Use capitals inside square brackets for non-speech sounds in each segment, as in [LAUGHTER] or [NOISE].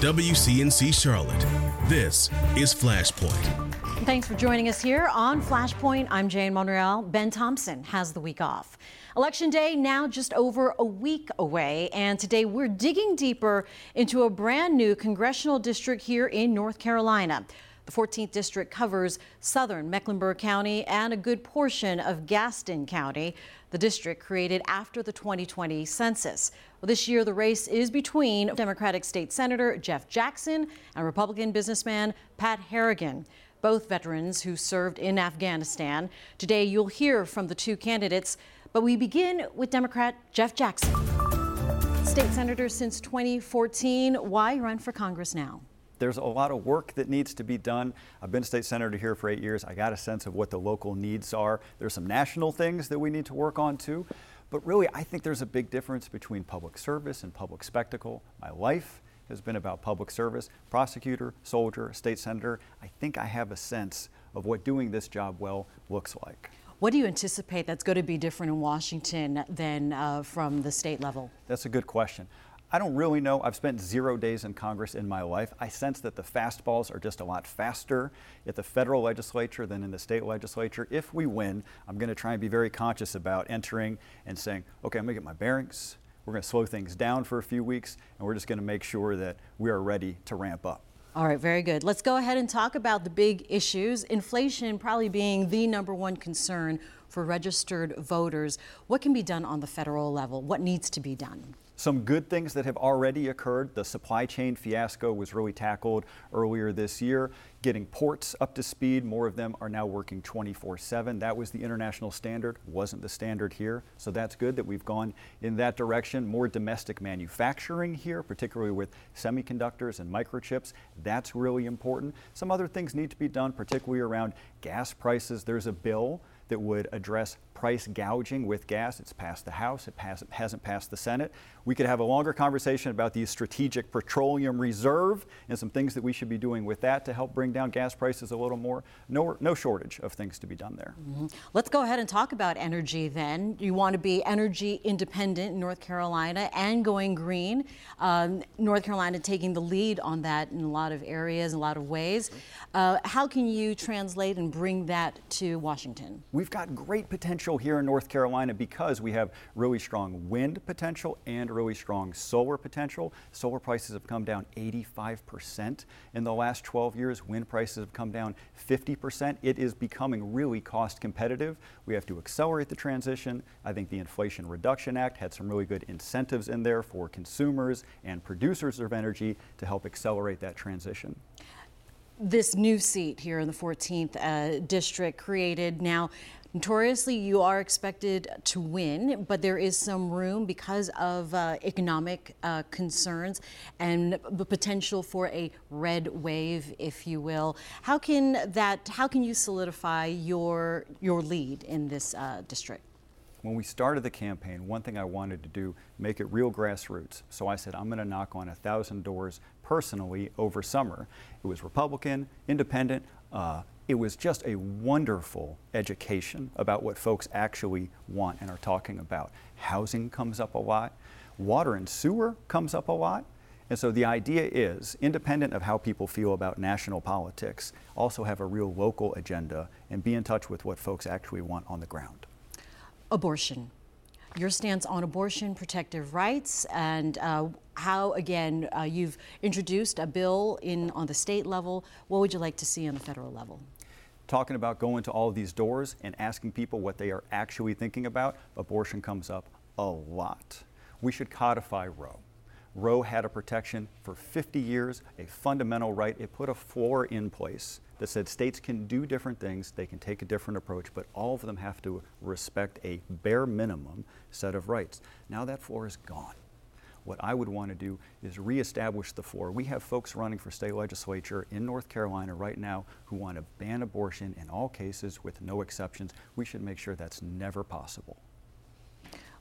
WCNC Charlotte, this is Flashpoint. Thanks for joining us here on Flashpoint. I'm Jane Monreal. Ben Thompson has the week off. Election day now just over a week away, and today we're digging deeper into a brand new congressional district here in North Carolina. The 14th district covers southern Mecklenburg County and a good portion of Gaston County, the district created after the 2020 census. Well, this year, the race is between Democratic State Senator Jeff Jackson and Republican businessman Pat Harrigan both veterans who served in Afghanistan. Today, you'll hear from the two candidates, but we begin with Democrat Jeff Jackson. State Senator since 2014. Why run for Congress now? There's a lot of work that needs to be done. I've been state senator here for eight years. I got a sense of what the local needs are. There's some national things that we need to work on too. But really, I think there's a big difference between public service and public spectacle. My life has been about public service. Prosecutor, soldier, state senator. I think I have a sense of what doing this job well looks like. What do you anticipate that's going to be different in Washington than uh, from the state level? That's a good question. I don't really know. I've spent zero days in Congress in my life. I sense that the fastballs are just a lot faster at the federal legislature than in the state legislature. If we win, I'm going to try and be very conscious about entering and saying, okay, I'm going to get my bearings. We're going to slow things down for a few weeks, and we're just going to make sure that we are ready to ramp up. All right, very good. Let's go ahead and talk about the big issues. Inflation probably being the number one concern for registered voters. What can be done on the federal level? What needs to be done? Some good things that have already occurred. The supply chain fiasco was really tackled earlier this year. Getting ports up to speed, more of them are now working 24 7. That was the international standard, wasn't the standard here. So that's good that we've gone in that direction. More domestic manufacturing here, particularly with semiconductors and microchips. That's really important. Some other things need to be done, particularly around gas prices. There's a bill that would address price gouging with gas. It's passed the House, it hasn't passed the Senate. We could have a longer conversation about the strategic petroleum reserve and some things that we should be doing with that to help bring down gas prices a little more. No, no shortage of things to be done there. Mm-hmm. Let's go ahead and talk about energy then. You want to be energy independent in North Carolina and going green. Um, North Carolina taking the lead on that in a lot of areas, in a lot of ways. Uh, how can you translate and bring that to Washington? We've got great potential potential here in North Carolina because we have really strong wind potential and really strong solar potential. Solar prices have come down 85% in the last 12 years. Wind prices have come down 50%. It is becoming really cost competitive. We have to accelerate the transition. I think the Inflation Reduction Act had some really good incentives in there for consumers and producers of energy to help accelerate that transition this new seat here in the 14th uh, district created now Notoriously, you are expected to win, but there is some room because of uh, economic uh, concerns and the potential for a red wave, if you will. How can that? How can you solidify your your lead in this uh, district? When we started the campaign, one thing I wanted to do make it real grassroots. So I said I'm going to knock on a thousand doors personally over summer. It was Republican, Independent. It was just a wonderful education about what folks actually want and are talking about. Housing comes up a lot, water and sewer comes up a lot. And so the idea is, independent of how people feel about national politics, also have a real local agenda and be in touch with what folks actually want on the ground. Abortion your stance on abortion, protective rights, and uh, how, again, uh, you've introduced a bill in on the state level. What would you like to see on the federal level? Talking about going to all of these doors and asking people what they are actually thinking about, abortion comes up a lot. We should codify Roe. Roe had a protection for 50 years, a fundamental right. It put a floor in place that said states can do different things, they can take a different approach, but all of them have to respect a bare minimum set of rights. Now that floor is gone. What I would want to do is reestablish the floor. We have folks running for state legislature in North Carolina right now who want to ban abortion in all cases with no exceptions. We should make sure that's never possible.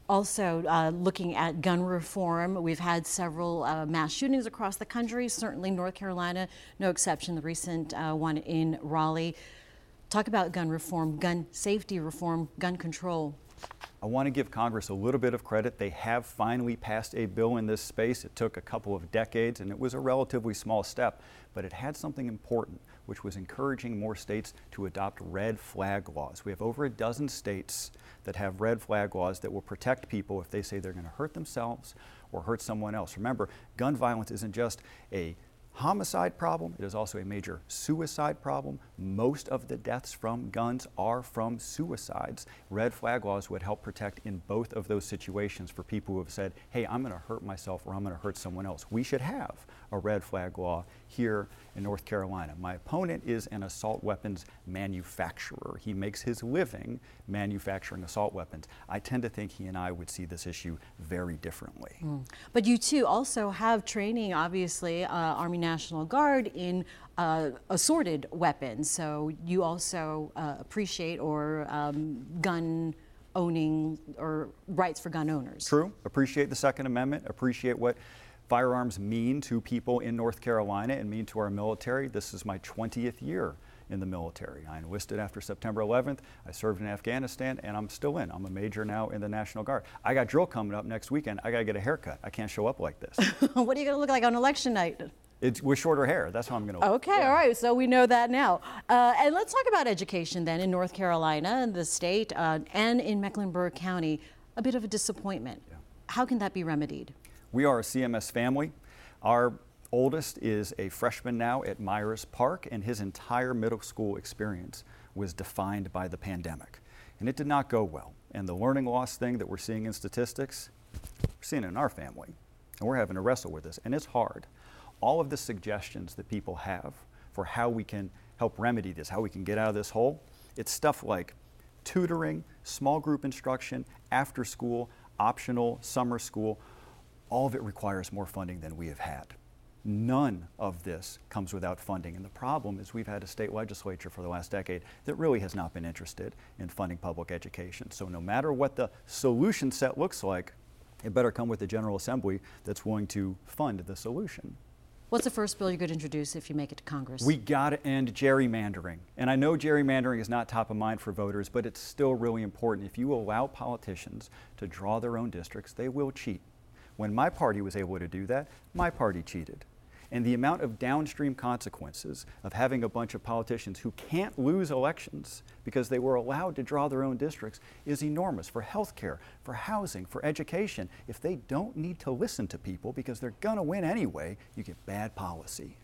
Also, uh, looking at gun reform, we've had several uh, mass shootings across the country, certainly North Carolina, no exception, the recent uh, one in Raleigh. Talk about gun reform, gun safety reform, gun control. I want to give Congress a little bit of credit. They have finally passed a bill in this space. It took a couple of decades and it was a relatively small step, but it had something important, which was encouraging more states to adopt red flag laws. We have over a dozen states that have red flag laws that will protect people if they say they're going to hurt themselves or hurt someone else. Remember, gun violence isn't just a homicide problem. It is also a major suicide problem. Most of the deaths from guns are from suicides. Red flag laws would help protect in both of those situations for people who have said, hey, I'm going to hurt myself or I'm going to hurt someone else. We should have a red flag law here in North Carolina. My opponent is an assault weapons manufacturer. He makes his living manufacturing assault weapons. I tend to think he and I would see this issue very differently. Mm. But you too also have training, obviously, uh, Army National Guard in uh, assorted weapons. So you also uh, appreciate or um, gun owning or rights for gun owners. True. Appreciate the Second Amendment. Appreciate what firearms mean to people in North Carolina and mean to our military. This is my 20th year in the military. I enlisted after September 11th. I served in Afghanistan and I'm still in. I'm a major now in the National Guard. I got drill coming up next weekend. I got to get a haircut. I can't show up like this. [LAUGHS] what are you going to look like on election night? It's with shorter hair. That's how I'm going to. Okay, yeah. all right. So we know that now. Uh, and let's talk about education then in North Carolina, the state, uh, and in Mecklenburg County. A bit of a disappointment. Yeah. How can that be remedied? We are a CMS family. Our oldest is a freshman now at Myers Park, and his entire middle school experience was defined by the pandemic. And it did not go well. And the learning loss thing that we're seeing in statistics, we're seeing it in our family. And we're having to wrestle with this. And it's hard. All of the suggestions that people have for how we can help remedy this, how we can get out of this hole, it's stuff like tutoring, small group instruction, after school, optional summer school all of it requires more funding than we have had. None of this comes without funding. And the problem is we've had a state legislature for the last decade that really has not been interested in funding public education. So no matter what the solution set looks like, it better come with the General Assembly that's willing to fund the solution. What's the first bill you could introduce if you make it to Congress? We got to end gerrymandering. And I know gerrymandering is not top of mind for voters, but it's still really important. If you allow politicians to draw their own districts, they will cheat. When my party was able to do that, my party cheated. And the amount of downstream consequences of having a bunch of politicians who can't lose elections because they were allowed to draw their own districts is enormous for health care, for housing, for education. If they don't need to listen to people because they're going to win anyway, you get bad policy.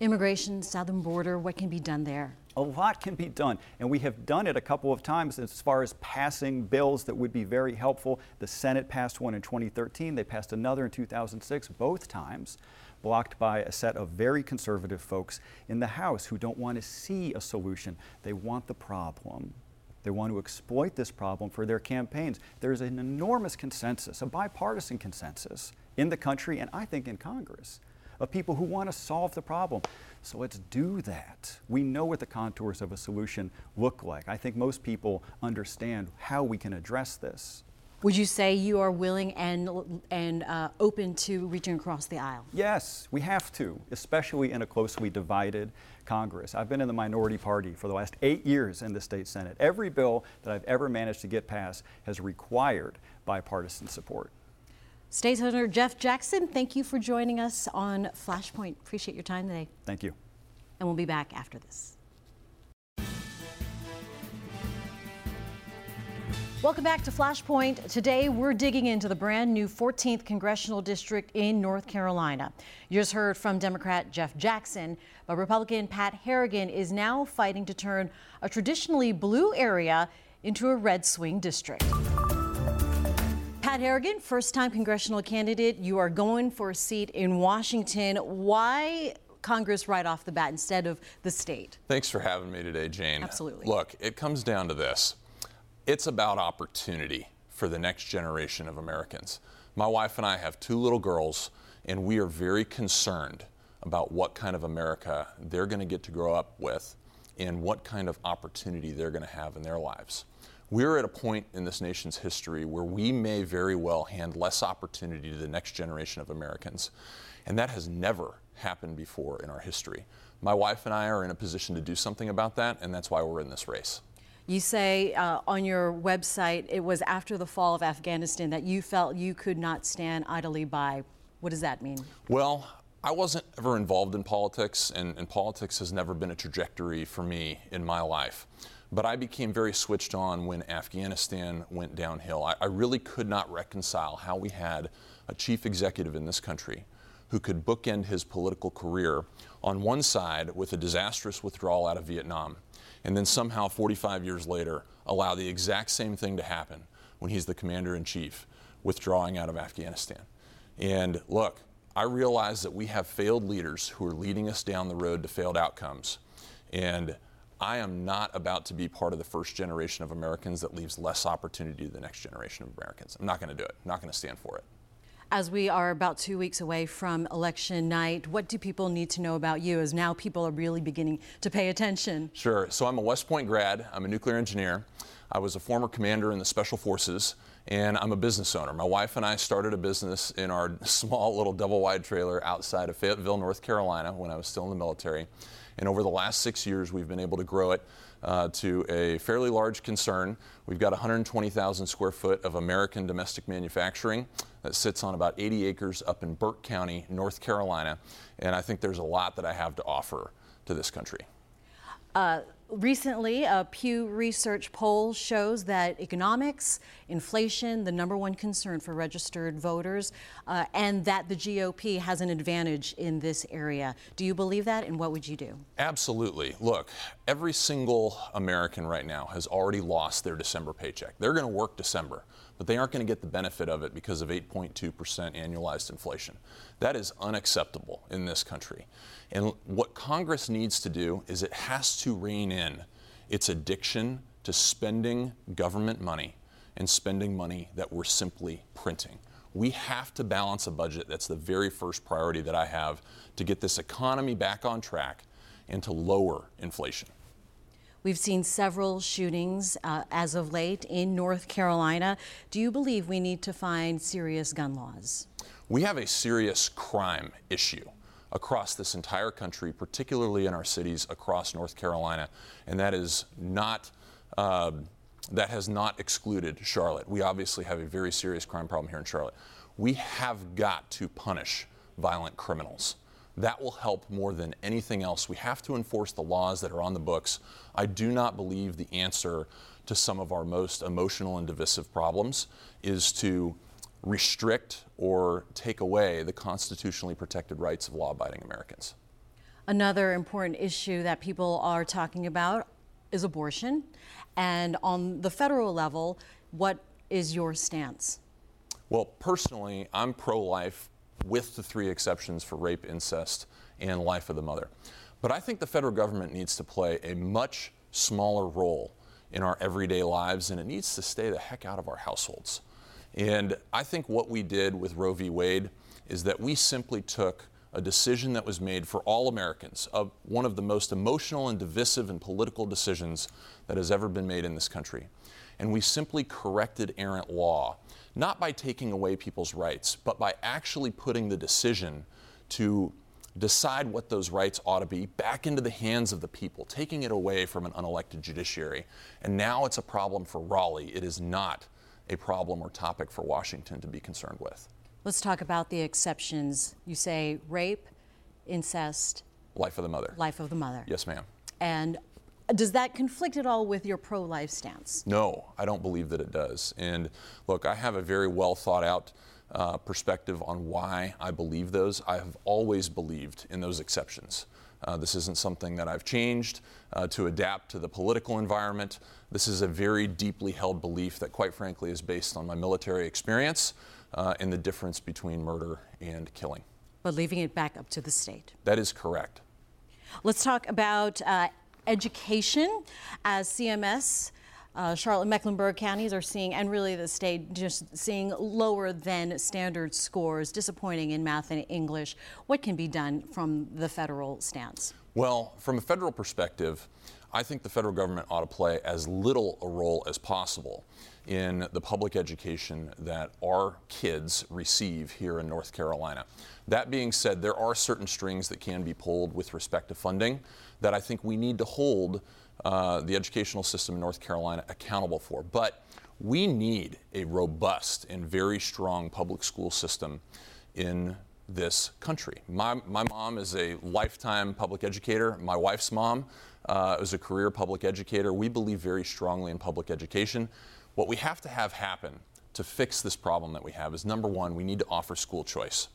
Immigration, southern border, what can be done there? a lot can be done, and we have done it a couple of times as far as passing bills that would be very helpful. The Senate passed one in 2013, they passed another in 2006, both times blocked by a set of very conservative folks in the House who don't want to see a solution. They want the problem. They want to exploit this problem for their campaigns. There's an enormous consensus, a bipartisan consensus in the country and I think in Congress of people who want to solve the problem. So let's do that. We know what the contours of a solution look like. I think most people understand how we can address this. Would you say you are willing and, and uh, open to reaching across the aisle? Yes, we have to, especially in a closely divided Congress. I've been in the minority party for the last eight years in the state Senate. Every bill that I've ever managed to get passed has required bipartisan support. State Senator Jeff Jackson, thank you for joining us on Flashpoint. Appreciate your time today. Thank you. And we'll be back after this. Welcome back to Flashpoint. Today we're digging into the brand new 14th Congressional District in North Carolina. You just heard from Democrat Jeff Jackson, but Republican Pat Harrigan is now fighting to turn a traditionally blue area into a red swing district. Pat Harrigan, first time congressional candidate. You are going for a seat in Washington. Why Congress right off the bat instead of the state? Thanks for having me today, Jane. Absolutely. Look, it comes down to this it's about opportunity for the next generation of Americans. My wife and I have two little girls, and we are very concerned about what kind of America they're going to get to grow up with and what kind of opportunity they're going to have in their lives. We're at a point in this nation's history where we may very well hand less opportunity to the next generation of Americans. And that has never happened before in our history. My wife and I are in a position to do something about that, and that's why we're in this race. You say uh, on your website it was after the fall of Afghanistan that you felt you could not stand idly by. What does that mean? Well, I wasn't ever involved in politics, and, and, politics has never been a trajectory for me in my life. But I became very switched on when Afghanistan went downhill. I, I really could not reconcile how we had a chief executive in this country who could bookend his political career on one side with a disastrous withdrawal out of Vietnam, and then somehow 45 years later allow the exact same thing to happen when he's the commander in chief withdrawing out of Afghanistan. And look, I realize that we have failed leaders who are leading us down the road to failed outcomes. And I am not about to be part of the first generation of Americans that leaves less opportunity to the next generation of Americans. I'm not going to do it. I'm not going to stand for it. As we are about two weeks away from election night, what do people need to know about you as now people are really beginning to pay attention? Sure. So I'm a West Point grad, I'm a nuclear engineer. I was a former commander in the Special Forces, and I'm a business owner. My wife and I started a business in our [LAUGHS] small little double wide trailer outside of Fayetteville, North Carolina, when I was still in the military. And over the last six years, we've been able to grow it uh, to a fairly large concern. We've got 120,000 square foot of American domestic manufacturing that sits on about 80 acres up in Burke County, North Carolina. And I think there's a lot that I have to offer to this country. Uh, recently, a Pew Research poll shows that economics, inflation, the number one concern for registered voters, uh, and that the GOP has an advantage in this area. Do you believe that, and what would you do? Absolutely. Look, every single American right now has already lost their December paycheck. They're going to work December but they aren't going to get the benefit of it because of 8.2% annualized inflation. That is unacceptable in this country. And what Congress needs to do is it has to rein in its addiction to spending government money and spending money that we're simply printing. We have to balance a budget. That's the very first priority that I have to get this economy back on track and to lower inflation. We've seen several shootings uh, as of late in North Carolina. Do you believe we need to find serious gun laws? We have a serious crime issue across this entire country, particularly in our cities across North Carolina, and that is not. Uh, that has not excluded Charlotte. We obviously have a very serious crime problem here in Charlotte. We have got to punish violent criminals. That will help more than anything else. We have to enforce the laws that are on the books. I do not believe the answer to some of our most emotional and divisive problems is to restrict or take away the constitutionally protected rights of law abiding Americans. Another important issue that people are talking about is abortion. And on the federal level, what is your stance? Well, personally, I'm pro life with the three exceptions for rape, incest, and life of the mother. But I think the federal government needs to play a much smaller role in our everyday lives, and it needs to stay the heck out of our households. And I think what we did with Roe v. Wade is that we simply took a decision that was made for all Americans, of one of the most emotional and divisive and political decisions that has ever been made in this country. And we simply corrected errant law not by taking away people's rights, but by actually putting the decision to decide what those rights ought to be back into the hands of the people, taking it away from an unelected judiciary. And now it's a problem for Raleigh. It is not a problem or topic for Washington to be concerned with. Let's talk about the exceptions. You say rape, incest, life of the mother. Life of the mother. Yes, ma'am. And does that conflict at all with your pro life stance? No, I don't believe that it does. And look, I have a very well thought out uh, perspective on why I believe those. I have always believed in those exceptions. Uh, this isn't something that I've changed uh, to adapt to the political environment. This is a very deeply held belief that, quite frankly, is based on my military experience uh, and the difference between murder and killing. But leaving it back up to the state. That is correct. Let's talk about uh, education as CMS. Uh, Charlotte Mecklenburg counties are seeing, and really the state, just seeing lower than standard scores, disappointing in math and English. What can be done from the federal stance? Well, from a federal perspective, I think the federal government ought to play as little a role as possible in the public education that our kids receive here in North Carolina. That being said, there are certain strings that can be pulled with respect to funding that I think we need to hold uh, the educational system in North Carolina accountable for. But we need a robust and very strong public school system in this country. My, my mom is a lifetime public educator. My wife's mom uh, is a career public educator. We believe very strongly in public education. What we have to have happen to fix this problem that we have is number one, we need to offer school choice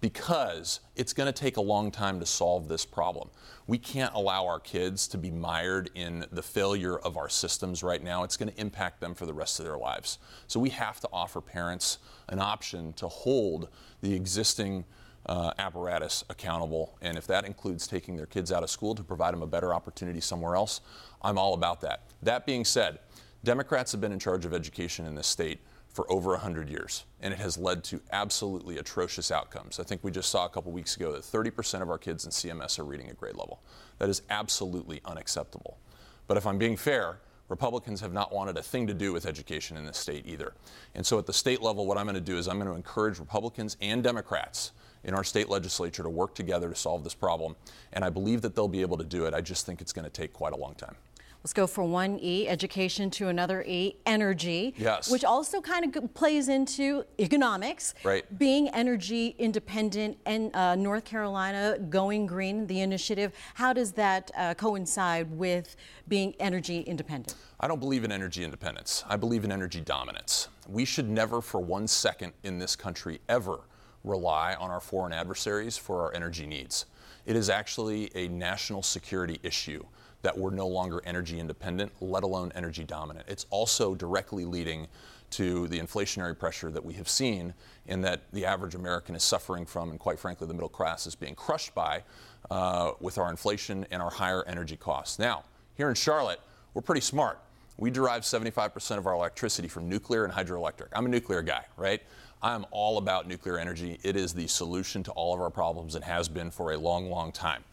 because it's going to take a long time to solve this problem. We can't allow our kids to be mired in the failure of our systems right now. It's going to impact them for the rest of their lives. So we have to offer parents an option to hold the existing uh, apparatus accountable. And if that includes taking their kids out of school to provide them a better opportunity somewhere else, I'm all about that. That being said, Democrats have been in charge of education in this state for over 100 years, and it has led to absolutely atrocious outcomes. I think we just saw a couple weeks ago that 30% of our kids in CMS are reading at grade level. That is absolutely unacceptable. But if I'm being fair, Republicans have not wanted a thing to do with education in this state either. And so at the state level, what I'm going to do is I'm going to encourage Republicans and Democrats in our state legislature to work together to solve this problem. And I believe that they'll be able to do it. I just think it's going to take quite a long time. Let's go from one E, education, to another E, energy. Yes. Which also kind of plays into economics. Right. Being energy independent and uh, North Carolina going green, the initiative, how does that uh, coincide with being energy independent? I don't believe in energy independence. I believe in energy dominance. We should never, for one second in this country, ever rely on our foreign adversaries for our energy needs. It is actually a national security issue that we're no longer energy independent, let alone energy dominant. It's also directly leading to the inflationary pressure that we have seen, and that the average American is suffering from, and quite frankly, the middle class is being crushed by uh, with our inflation and our higher energy costs. Now, here in Charlotte, we're pretty smart. We derive 75% of our electricity from nuclear and hydroelectric. I'm a nuclear guy, right? I'm all about nuclear energy. It is the solution to all of our problems and has been for a long, long time.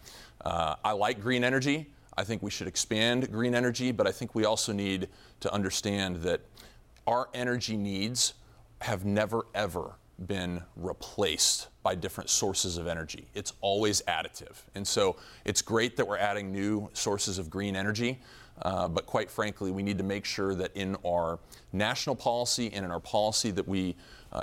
Uh, I like green energy. I think we should expand green energy, but I think we also need to understand that our energy needs have never, ever been replaced by different sources of energy. It's always additive. And so it's great that we're adding new sources of green energy, uh, but quite frankly, we need to make sure that in our national policy and in our policy that we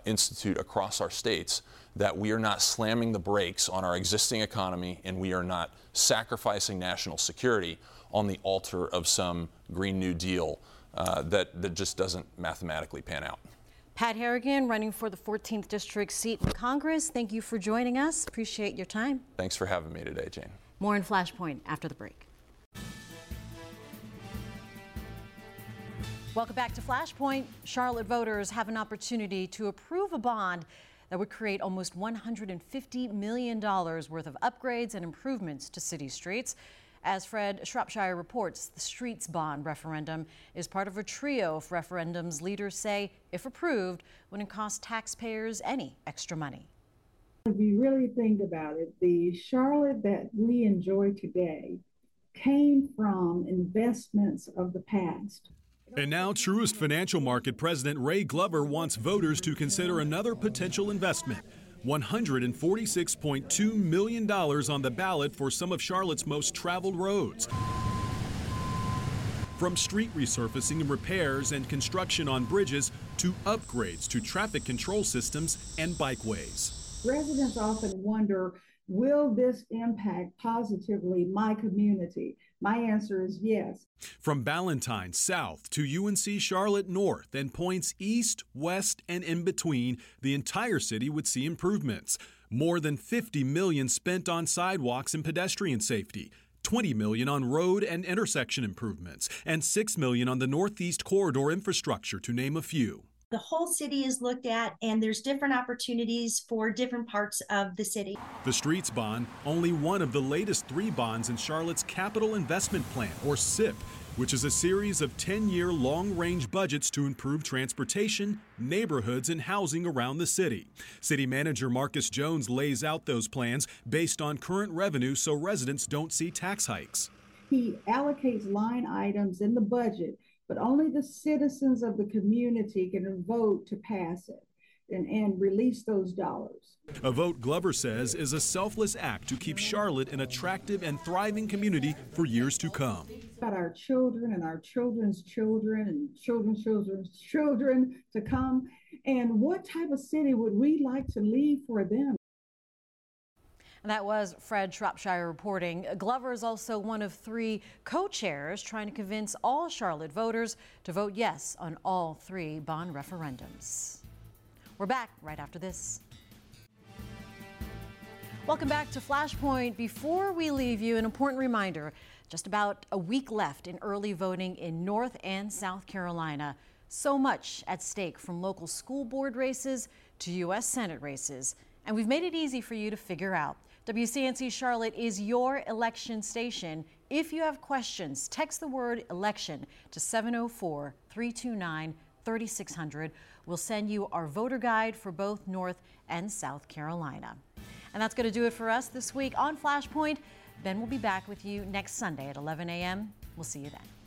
institute across our states, that we are not slamming the brakes on our existing economy and we are not sacrificing national security on the altar of some Green New Deal uh, that, that just doesn't mathematically pan out. Pat Harrigan, running for the 14th District seat in Congress. Thank you for joining us. Appreciate your time. Thanks for having me today, Jane. More in Flashpoint after the break. Welcome back to Flashpoint. Charlotte voters have an opportunity to approve a bond that would create almost $150 million worth of upgrades and improvements to city streets. As Fred Shropshire reports, the Streets Bond referendum is part of a trio of referendums leaders say, if approved, wouldn't cost taxpayers any extra money. If you really think about it, the Charlotte that we enjoy today came from investments of the past. And now, Truist Financial Market President Ray Glover wants voters to consider another potential investment. $146.2 million on the ballot for some of Charlotte's most traveled roads. From street resurfacing and repairs and construction on bridges to upgrades to traffic control systems and bikeways. Residents often wonder will this impact positively my community? My answer is yes. From Ballantyne south to UNC Charlotte north and points east, west, and in between, the entire city would see improvements. More than 50 million spent on sidewalks and pedestrian safety. 20 million on road and intersection improvements, and 6 million on the Northeast Corridor infrastructure, to name a few the whole city is looked at and there's different opportunities for different parts of the city. The Streets Bond, only one of the latest three bonds in Charlotte's Capital Investment Plan, or CIP, which is a series of 10 year long range budgets to improve transportation, neighborhoods, and housing around the city. City Manager Marcus Jones lays out those plans based on current revenue so residents don't see tax hikes. He allocates line items in the budget, but only the citizens of the community can vote to pass it and, and release those dollars. A vote, Glover says, is a selfless act to keep Charlotte an attractive and thriving community for years to come. About our children and our children's children and children's children's children to come. And what type of city would we like to leave for them? And that was Fred Shropshire reporting. Glover is also one of three co chairs trying to convince all Charlotte voters to vote yes on all three bond referendums. We're back right after this. Welcome back to Flashpoint. Before we leave you, an important reminder just about a week left in early voting in North and South Carolina. So much at stake from local school board races to U.S. Senate races. And we've made it easy for you to figure out. WCNC Charlotte is your election station. If you have questions, text the word election to 704 329 3600. We'll send you our voter guide for both North and South Carolina. And that's going to do it for us this week on Flashpoint. Ben will be back with you next Sunday at 11 a.m. We'll see you then.